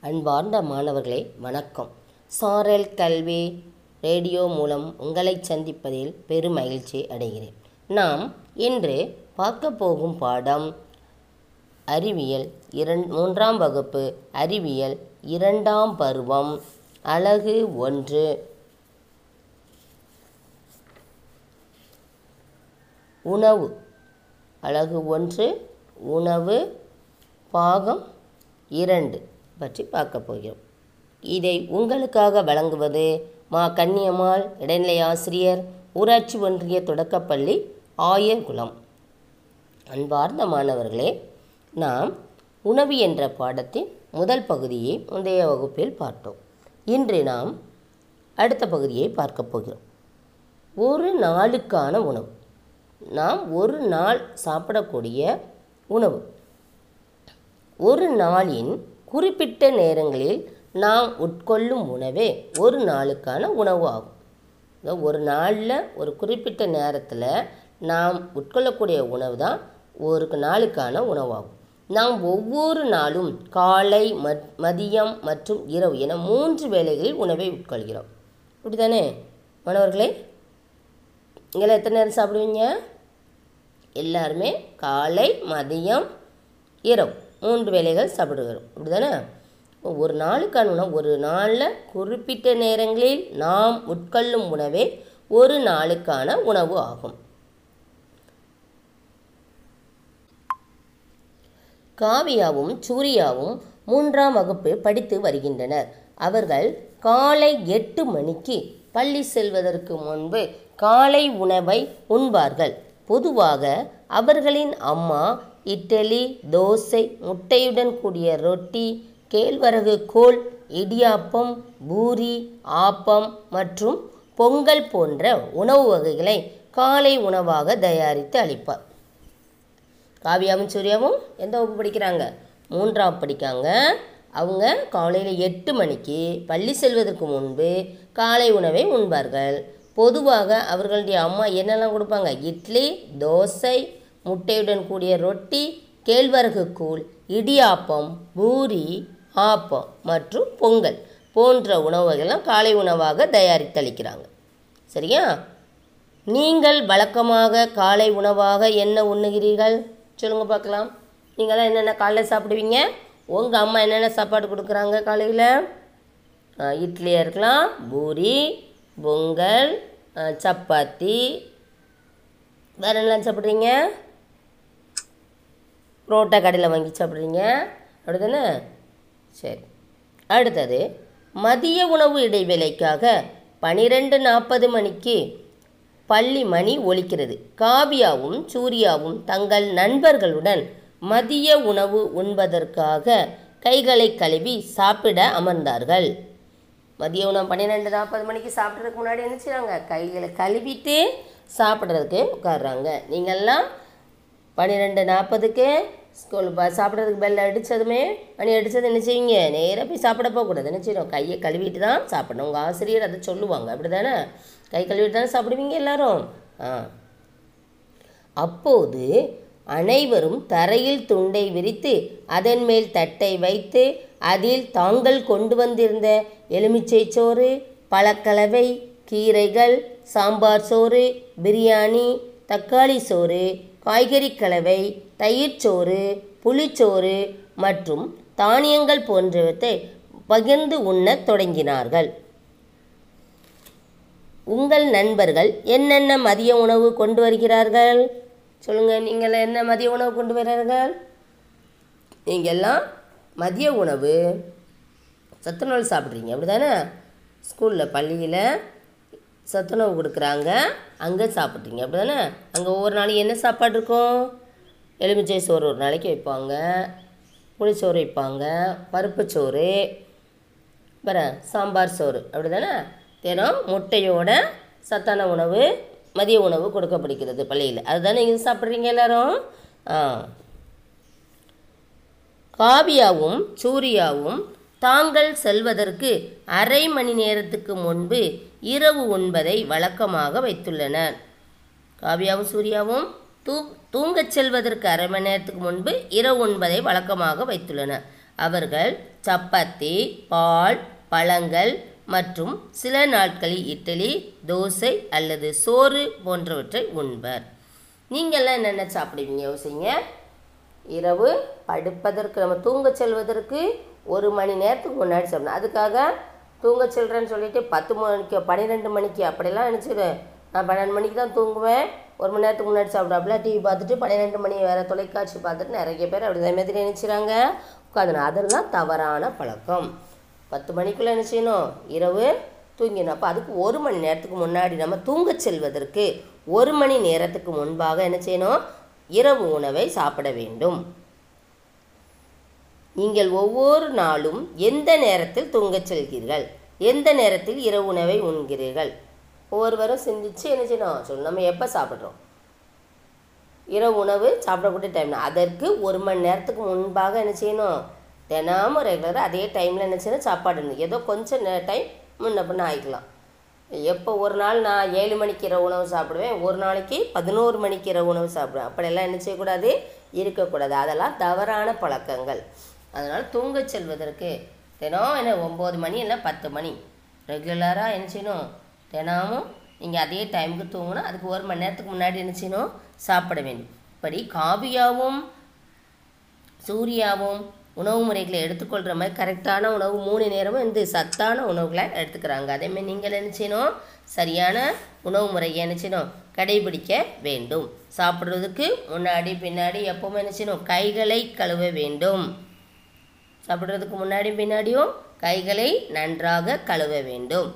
அன்பார்ந்த மாணவர்களே வணக்கம். சாரல் கல்வி ரேடியோ மூலம் உங்களை சந்திப்பதில் பெரும் மகிழ்ச்சி அடைகிறேன். நாம் இன்று பார்க்க போகும் பாடம் அறிவியல் இரண் மூன்றாம் வகுப்பு அறிவியல் இரண்டாம் பருவம் அழகு ஒன்று. உணவு. அழகு ஒன்று உணவு பாகம் இரண்டு. பற்றி பார்க்க போகிறோம். இதை உங்களுக்காக வழங்குவது மா கன்னியம்மாள் இடைநிலை ஆசிரியர் ஊராட்சி ஒன்றிய தொடக்கப்பள்ளி ஆயர்குளம். அன்பார்ந்த மாணவர்களே நாம் உணவு என்ற பாடத்தின் முதல் பகுதியை முந்தைய வகுப்பில் பார்த்தோம். இன்று நாம் அடுத்த பகுதியை பார்க்க போகிறோம். ஒரு நாளுக்கான உணவு. நாம் ஒரு நாள் சாப்பிடக்கூடிய உணவு. ஒரு நாளின் குறிப்பிட்ட நேரங்களில் நாம் உட்கொள்ளும் உணவே ஒரு நாளுக்கான உணவு ஆகும். ஒரு நாளில் ஒரு குறிப்பிட்ட நேரத்தில் நாம் உட்கொள்ளக்கூடிய உணவு தான் ஒரு நாளுக்கான உணவாகும். நாம் ஒவ்வொரு நாளும் காலை மத் மதியம் மற்றும் இரவு என மூன்று வேளைகளில் உணவை உட்கொள்கிறோம். இப்படிதானே மாணவர்களே இங்கே எத்தனை நேரம் சாப்பிடுவீங்க? எல்லாருமே காலை மதியம் இரவு. மூன்று வேளைகள் சாப்பிடுகிறோம். அப்படிதானே? ஒரு நாளுக்கான உணவு ஒரு நாளில் குறிப்பிட்ட நேரங்களில் நாம் உட்கொள்ளும் உணவே ஒரு நாளுக்கான உணவு ஆகும். காவியாவும் சூரியாவும் மூன்றாம் வகுப்பு படித்து வருகின்றனர். அவர்கள் காலை எட்டு மணிக்கு பள்ளி செல்வதற்கு முன்பு காலை உணவை உண்பார்கள். பொதுவாக அவர்களின் அம்மா இட்லி தோசை முட்டையுடன் கூடிய ரொட்டி கேழ்வரகு கோல் இடியாப்பம் பூரி ஆப்பம் மற்றும் பொங்கல் போன்ற உணவு வகைகளை காலை உணவாக தயாரித்து அளிப்பார். காவியாவும் சூர்யாவும் எந்த வகுப்பு படிக்கிறாங்க? மூன்றாம் படிக்காங்க. அவங்க காலையில் எட்டு மணிக்கு பள்ளி செல்வதற்கு முன்பு காலை உணவை உண்பார்கள். பொதுவாக அவர்களுடைய அம்மா என்னெல்லாம் கொடுப்பாங்க? இட்லி தோசை முட்டையுடன் கூடிய ரொட்டி கேழ்வரகு கூழ் இடியாப்பம் பூரி ஆப்பம் மற்றும் பொங்கல் போன்ற உணவுகள்லாம் காலை உணவாக தயாரித்தளிக்கிறாங்க. சரியா? நீங்கள் வழக்கமாக காலை உணவாக என்ன உண்ணுகிறீர்கள்? சொல்லுங்க பார்க்கலாம். நீங்களாம் என்னென்ன காலையில் சாப்பிடுவீங்க? உங்கள் அம்மா என்னென்ன சாப்பாடு கொடுக்குறாங்க காலையில்? இட்லியாக இருக்கலாம் பூரி பொங்கல் சப்பாத்தி. வேறு என்ன சாப்பிட்றீங்க? புரோட்டா கடையில் வாங்கி சாப்பிட்றீங்க அப்படி தானே சரி. அடுத்தது மதிய உணவு இடைவேளைக்காக பனிரெண்டு நாற்பது மணிக்கு பள்ளி மணி ஒலிக்கிறது. காவியாவும் சூர்யாவும் தங்கள் நண்பர்களுடன் மதிய உணவு உண்பதற்காக கைகளை கழுவி சாப்பிட அமர்ந்தார்கள். மதிய உணவு பன்னிரெண்டு நாற்பது மணிக்கு சாப்பிட்றதுக்கு முன்னாடி என்ன செய்கிறாங்க கைகளை கழுவிட்டு சாப்பிட்றதுக்கு உட்காடுறாங்க நீங்கள்லாம் பன்னிரெண்டு நாற்பதுக்கு ஸ்கூல் ப சாப்பிட்றதுக்கு பெல் அடித்ததுமே மணி அடித்தது என்ன செய்வீங்க? நேராக போய் சாப்பிட போகக்கூடாது என்ன செய்யணும்? கையை கழுவிட்டு தான் சாப்பிடணும். உங்கள் ஆசிரியர் அதை சொல்லுவாங்க. அப்படி தானே கை கழுவிட்டு தானே சாப்பிடுவீங்க எல்லாரும்? ஆ. அப்போது அனைவரும் தரையில் துண்டை விரித்து அதன் மேல் தட்டை வைத்து அதில் தாங்கள் கொண்டு வந்திருந்த எலுமிச்சை சோறு பழக்கலவை கீரைகள் சாம்பார் சோறு பிரியாணி தக்காளி சோறு காய்கறி கலவை தயிர் சோறு புளிச்சோறு மற்றும் தானியங்கள் போன்றவற்றை பகிர்ந்து உண்ணத் தொடங்கினார்கள். உங்கள் நண்பர்கள் என்னென்ன மதிய உணவு கொண்டு வருகிறார்கள்? சொல்லுங்கள் நீங்கள் என்ன மதிய உணவு கொண்டு வருகிறார்கள்? நீங்கள்லாம் மதிய உணவு சத்துணவு சாப்பிட்றீங்க அப்படி தானே ஸ்கூலில் பள்ளியில் சத்துணவு கொடுக்குறாங்க. அங்கே சாப்பிட்றீங்க அப்படி தானே அங்கே ஒவ்வொரு நாளைக்கு என்ன சாப்பாடு இருக்கும்? எலுமிச்சை சோறு ஒரு நாளைக்கு வைப்பாங்க. புளிச்சோறு வைப்பாங்க. பருப்பு சோறு. அப்புறம் சாம்பார் சோறு. அப்படி தானே தினம் முட்டையோட சத்தான உணவு மதிய உணவு கொடுக்கப்படுகிறது பள்ளியில். அதுதானே நீங்கள் சாப்பிட்றீங்க எல்லாரும்? ஆ. காவியாவும் சூர்யாவும் தாங்கள் செல்வதற்கு அரை மணி நேரத்துக்கு முன்பு இரவு உண்பதை வழக்கமாக வைத்துள்ளனர். காவியாவும் சூர்யாவும் தூ தூங்கச் செல்வதற்கு அரை மணி நேரத்துக்கு முன்பு இரவு உண்பதை வழக்கமாக வைத்துள்ளனர். அவர்கள் சப்பாத்தி பால் பழங்கள் மற்றும் சில நாட்களில் இட்லி தோசை அல்லது சோறு போன்றவற்றை உண்பர். நீங்கள்லாம் என்னென்ன சாப்பிடுவீங்க? யோசிங்க. இரவு படுப்பதற்கு நம்ம தூங்க செல்வதற்கு ஒரு மணி நேரத்துக்கு முன்னாடி சாப்பிடணும். அதுக்காக தூங்க செல்றேன்னு சொல்லிட்டு பத்து மணிக்கு பன்னிரெண்டு மணிக்கு அப்படிலாம் நினச்சிடுவேன் நான் பன்னெண்டு மணிக்கு தான் தூங்குவேன். ஒரு மணி நேரத்துக்கு முன்னாடி சாப்பிடாப்புல டிவி பார்த்துட்டு பன்னிரெண்டு மணி வேறு தொலைக்காட்சி பார்த்துட்டு நிறைய பேர் அப்படி இதே மாதிரி நினச்சிறாங்க. உட்காந்து அதெல்லாம் தவறான பழக்கம். பத்து மணிக்குள்ளே என்ன செய்யணும் இரவு தூங்கிடணும். அப்போ அதுக்கு ஒரு மணி நேரத்துக்கு முன்னாடி நம்ம தூங்கச் செல்வதற்கு ஒரு மணி நேரத்துக்கு முன்பாக என்ன செய்யணும்? இரவு உணவை சாப்பிட வேண்டும். நீங்கள் ஒவ்வொரு நாளும் எந்த நேரத்தில் தூங்கச் செல்கிறீர்கள்? எந்த நேரத்தில் இரவு உணவை உண்கிறீர்கள்? ஒவ்வொருவரும் சிந்திச்சு என்ன செய்யணும்? சொல்லணும் நம்ம எப்போ சாப்பிட்றோம்? இரவு உணவு சாப்பிடக்கூடிய டைம் அதற்கு ஒரு மணி நேரத்துக்கு முன்பாக என்ன செய்யணும்? தினமும் ரெகுலராக அதே டைமில் என்ன செய்யணும்? சாப்பாடு ஏதோ கொஞ்சம் டைம் முன்ன பின்ன ஆகிக்கலாம் எப்போ ஒரு நாள் நான் ஏழு மணிக்கு இரவு உணவு சாப்பிடுவேன் ஒரு நாளைக்கு பதினோரு மணிக்கு இரவு உணவு சாப்பிடுவேன். அப்படியெல்லாம் என்ன செய்யக்கூடாது? இருக்கக்கூடாது. அதெல்லாம் தவறான பழக்கங்கள். அதனால் தூங்கச் செல்வதற்கு தினம் என்ன ஒம்பது மணி இல்லை பத்து மணி. ரெகுலராக என்ன செய்யணும் தினமும் நீங்கள் அதே டைமுக்கு தூங்கணும். அதுக்கு ஒரு மணி நேரத்துக்கு முன்னாடி என்ன செய்யணும் சாப்பிட வேண்டும். இப்படி காவியாவும் சூர்யாவும் உணவு முறைகளை எடுத்துக்கொள்கிற மாதிரி கரெக்டான உணவு மூணு நேரமும் இந்த சத்தான உணவுகளை எடுத்துக்கிறாங்க. அதேமாதிரி நீங்கள் என்ன செய்யணும் சரியான உணவு முறையை என்ன செய்யணும் கடைபிடிக்க வேண்டும். சாப்பிட்றதுக்கு முன்னாடி பின்னாடி எப்போவுமே என்ன செய்யணும் கைகளை கழுவ வேண்டும். சாப்பிட்றதுக்கு முன்னாடி பின்னாடியும் கைகளை நன்றாக கழுவ வேண்டும்.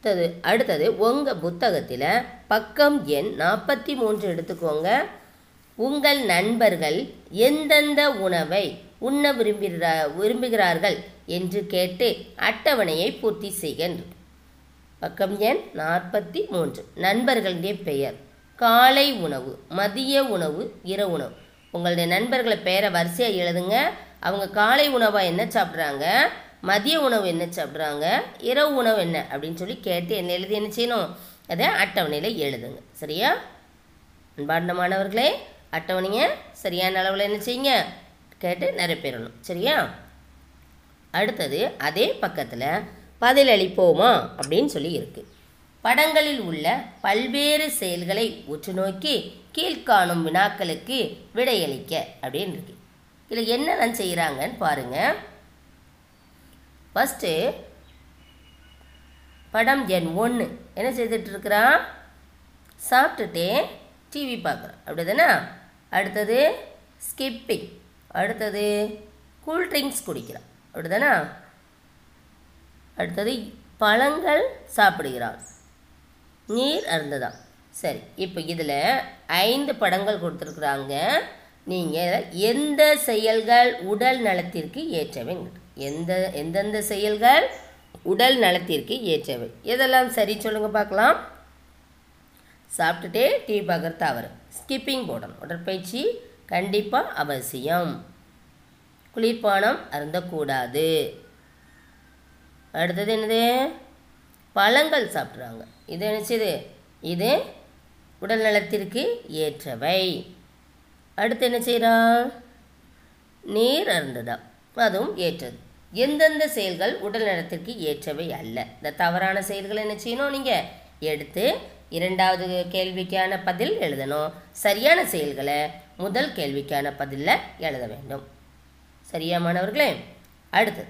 அடுத்தது அடுத்தது உங்கள் புத்தகத்தில் பக்கம் எண் நாற்பத்தி மூன்று எடுத்துக்கோங்க. உங்கள் நண்பர்கள் எந்தெந்த உணவை உண்ண விரும்புகிறா விரும்புகிறார்கள் என்று கேட்டு அட்டவணையை பூர்த்தி செய்கின்ற பக்கம் எண் நாற்பத்தி மூன்று. நண்பர்களுடைய பெயர் காலை உணவு மதிய உணவு இரவு உணவு. உங்களுடைய நண்பர்களை பெயரை வரிசையாக எழுதுங்க. அவங்க காலை உணவாக என்ன சாப்பிட்றாங்க? மதிய உணவு என்ன சாப்பிட்றாங்க? இரவு உணவு என்ன? அப்படின்னு சொல்லி கேட்டு என்ன எழுதி என்ன செய்யணும்? அதை அட்டவணையில் எழுதுங்க. சரியா? அன்பாண்ட மாணவர்களே அட்டவணையை சரியான அளவில் என்ன செய்யுங்க? கேட்டு நிரப்பிடணும் சரியா? அடுத்தது அதே பக்கத்தில் பதிலளிப்போமா அப்படின்னு சொல்லி இருக்குது படங்களில் உள்ள பல்வேறு செயல்களை உற்று நோக்கி கீழ்காணும் வினாக்களுக்கு விடையளிக்க அப்படின்னு இருக்கு. இதில் என்னென்ன செய்கிறாங்கன்னு பாருங்கள் ஃபஸ்ட்டு படம் எண் ஒன்று என்ன செய்துட்டு இருக்கிறான் சாப்பிட்டுட்டே டிவி பார்க்குறான் அப்படி தானே அடுத்தது ஸ்கிப்பிங் அடுத்தது கூல் ட்ரிங்க்ஸ் குடிக்கிறான் அப்படி தானே அடுத்தது பழங்கள் சாப்பிடுகிறான் நீர் அருந்துதான் சரி இப்போ இதில் ஐந்து படங்கள் கொடுத்துருக்குறாங்க. நீங்கள் எந்த செயல்கள் உடல் நலத்திற்கு ஏற்றவை எந்த எந்தெந்த செயல்கள் உடல் நலத்திற்கு ஏற்றவை எதெல்லாம் சரி சொல்லுங்கள் பார்க்கலாம். சாப்பிட்டுட்டே டிவி பார்க்குறது தவறு ஸ்கிப்பிங் போடணும் உடற்பயிற்சி கண்டிப்பாக அவசியம். குளிர்பானம் அருந்தக்கூடாது. அடுத்தது என்னது? பழங்கள் சாப்பிட்றாங்க. இது என்னச்சது இது உடல் நலத்திற்கு ஏற்றவை. அடுத்து என்ன செய்கிறான் நீர் அருந்ததா. அதுவும் ஏற்றது. எந்தெந்த செயல்கள் உடல் நலத்திற்கு ஏற்றவை அல்ல? இந்த தவறான செயல்களை என்ன செய்யணும் நீங்கள் எடுத்து இரண்டாவது கேள்விக்கான பதில் எழுதணும். சரியான செயல்களை முதல் கேள்விக்கான பதிலில் எழுத வேண்டும். சரியா மாணவர்களே? அடுத்தது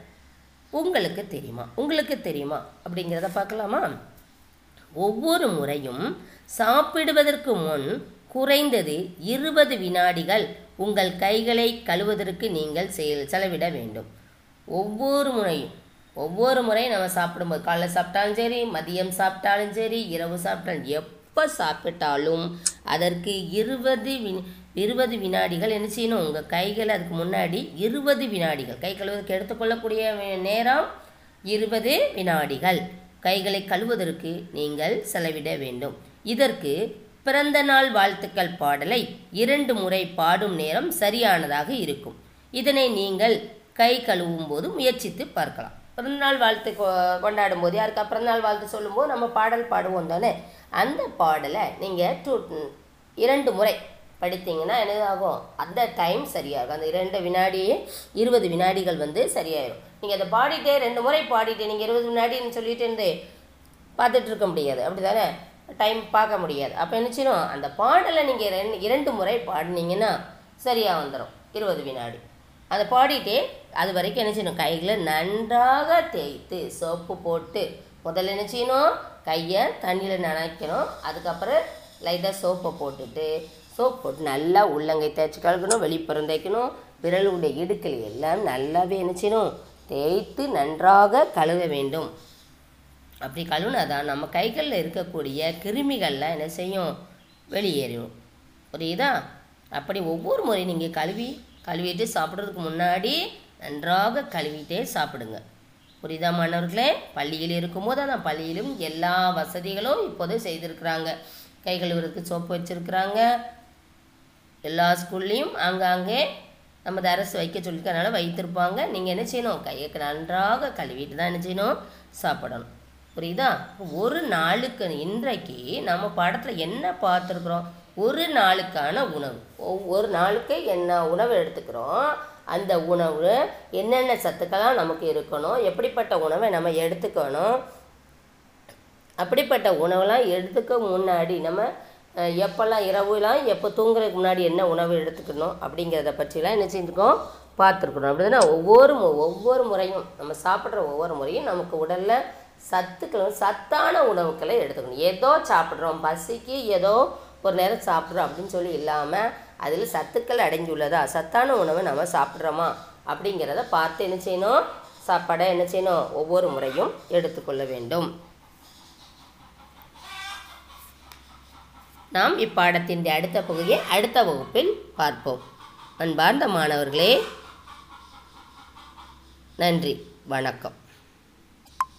உங்களுக்கு தெரியுமா? உங்களுக்கு தெரியுமா? அப்படிங்கிறத பார்க்கலாமா? ஒவ்வொரு முறையும் சாப்பிடுவதற்கு முன் குறைந்தது இருபது வினாடிகள் உங்கள் கைகளை கழுவதற்கு நீங்கள் செயல் செலவிட வேண்டும். ஒவ்வொரு முறையும் ஒவ்வொரு முறையும் நம்ம சாப்பிடும்போது காலைல சாப்பிட்டாலும் சரி மதியம் சாப்பிட்டாலும் சரி இரவு சாப்பிட்டாலும் எப்போ சாப்பிட்டாலும் அதற்கு இருபது வி இருபது வினாடிகள் என்ன செய்யணும்? உங்கள் கைகள் அதுக்கு முன்னாடி இருபது வினாடிகள். கை கழுவதற்கு எடுத்துக்கொள்ளக்கூடிய நேரம் இருபது வினாடிகள். கைகளை கழுவுவதற்கு நீங்கள் செலவிட வேண்டும். இதற்கு பிறந்த நாள் வாழ்த்துக்கள் பாடலை இரண்டு முறை பாடும் நேரம் சரியானதாக இருக்கும். இதனை நீங்கள் கை கழுவும் போது முயற்சித்து பார்க்கலாம். பிறந்தநாள் வாழ்த்து கொ- கொண்டாடும் போது யாருக்கா பிறந்தநாள் வாழ்த்து சொல்லும்போது நம்ம பாடல் பாடுவோம் தானே? அந்த பாடலை நீங்கள் டூ இரண்டு முறை படித்தீங்கன்னா என்னதாகும்? அந்த டைம் சரியாக இருக்கும் அந்த இரண்டு வினாடியே இருபது வினாடிகள் வந்து சரியாயிடும் நீங்கள் அதை பாடிட்டே ரெண்டு முறை பாடிட்டு நீங்கள் இருபது வினாடின்னு சொல்லிட்டு இருந்து பார்த்துட்ருக்க முடியாது. அப்படி தானே டைம் பார்க்க முடியாது. அப்போ என்ன செய்யணும்? அந்த பாடலை நீங்கள் ரெண்டு இரண்டு முறை பாடினீங்கன்னா சரியாக வந்துடும் இருபது வினாடி. அதை பாடிட்டே அது வரைக்கும் என்ன செய்யணும்? கைகளை நன்றாக தேய்த்து சோப்பு போட்டு முதல்ல என்ன செய்யணும்? கையை தண்ணியில் நனைக்கணும். அதுக்கப்புறம் லைட்டாக சோப்பை போட்டுட்டு சோப் போட்டு நல்லா உள்ளங்கை தேய்ச்சி கழுகணும் வெளிப்புறம் தேய்க்கணும். விரலுடைய இடுக்கள் எல்லாம் நல்லாவே என்ன செய்யணும்? தேய்த்து நன்றாக கழுவ வேண்டும். அப்படி கழுவுனாதான் நம்ம கைகளில் இருக்கக்கூடிய கிருமிகள்லாம் என்ன செய்யும்? வெளியேறும் புரியுதா? அப்படி ஒவ்வொரு முறையும் நீங்கள் கழுவி கழுவிட்டு சாப்பிட்றதுக்கு முன்னாடி நன்றாக கழுவிட்டே சாப்பிடுங்க. புரியுதா மாணவர்களே? பள்ளியில் இருக்கும்போது அந்த பள்ளியிலும் எல்லா வசதிகளும் இப்போது செய்திருக்கிறாங்க. கை கழுவுறதுக்கு சோப்பு வச்சுருக்குறாங்க. எல்லா ஸ்கூல்லையும் அங்கங்கே நமது அரசு வைக்க சொல்லிக்கிறனால வைத்திருப்பாங்க. நீங்கள் என்ன செய்யணும்? கையை நன்றாக கழுவிட்டு தான் என்ன செய்யணும்? சாப்பிடணும். புரியுதா? ஒரு நாளுக்கு இன்றைக்கு நம்ம படத்தில் என்ன பார்த்துருக்குறோம்? ஒரு நாளுக்கான உணவு. ஒவ்வொரு நாளுக்கு என்ன உணவு எடுத்துக்கிறோம்? அந்த உணவு என்னென்ன சத்துக்கள்லாம் நமக்கு இருக்கணும்? எப்படிப்பட்ட உணவை நம்ம எடுத்துக்கணும்? அப்படிப்பட்ட உணவெல்லாம் எடுத்துக்க முன்னாடி நம்ம எப்போல்லாம் இரவுலாம் எப்போ தூங்குறதுக்கு முன்னாடி என்ன உணவு எடுத்துக்கணும்? அப்படிங்கிறத பற்றிலாம் என்ன செஞ்சுருக்கோம்? பார்த்துருக்கணும் அப்படின்னா ஒவ்வொரு மு- ஒவ்வொரு முறையும் நம்ம சாப்பிட்ற ஒவ்வொரு முறையும் நமக்கு உடலில் சத்துக்களும் சத்தான உணவுக்களை எடுத்துக்கணும். ஏதோ சாப்பிட்றோம் பசிக்கு ஏதோ ஒரு நேரம் சாப்பிட்றோம் அப்படின்னு சொல்லி இல்லாமல் அதில் சத்துக்கள் அடங்கியுள்ளதா? சத்தான உணவை நம்ம சாப்பிட்றோமா? அப்படிங்கிறத பார்த்து என்ன செய்யணும்? சாப்பாடை என்ன செய்யணும்? ஒவ்வொரு முறையும் எடுத்துக்கொள்ள வேண்டும். நாம் இப்பாடத்தின் அடுத்த பகுதியை அடுத்த வகுப்பில் பார்ப்போம். அன்பார்ந்த மாணவர்களே நன்றி. வணக்கம்.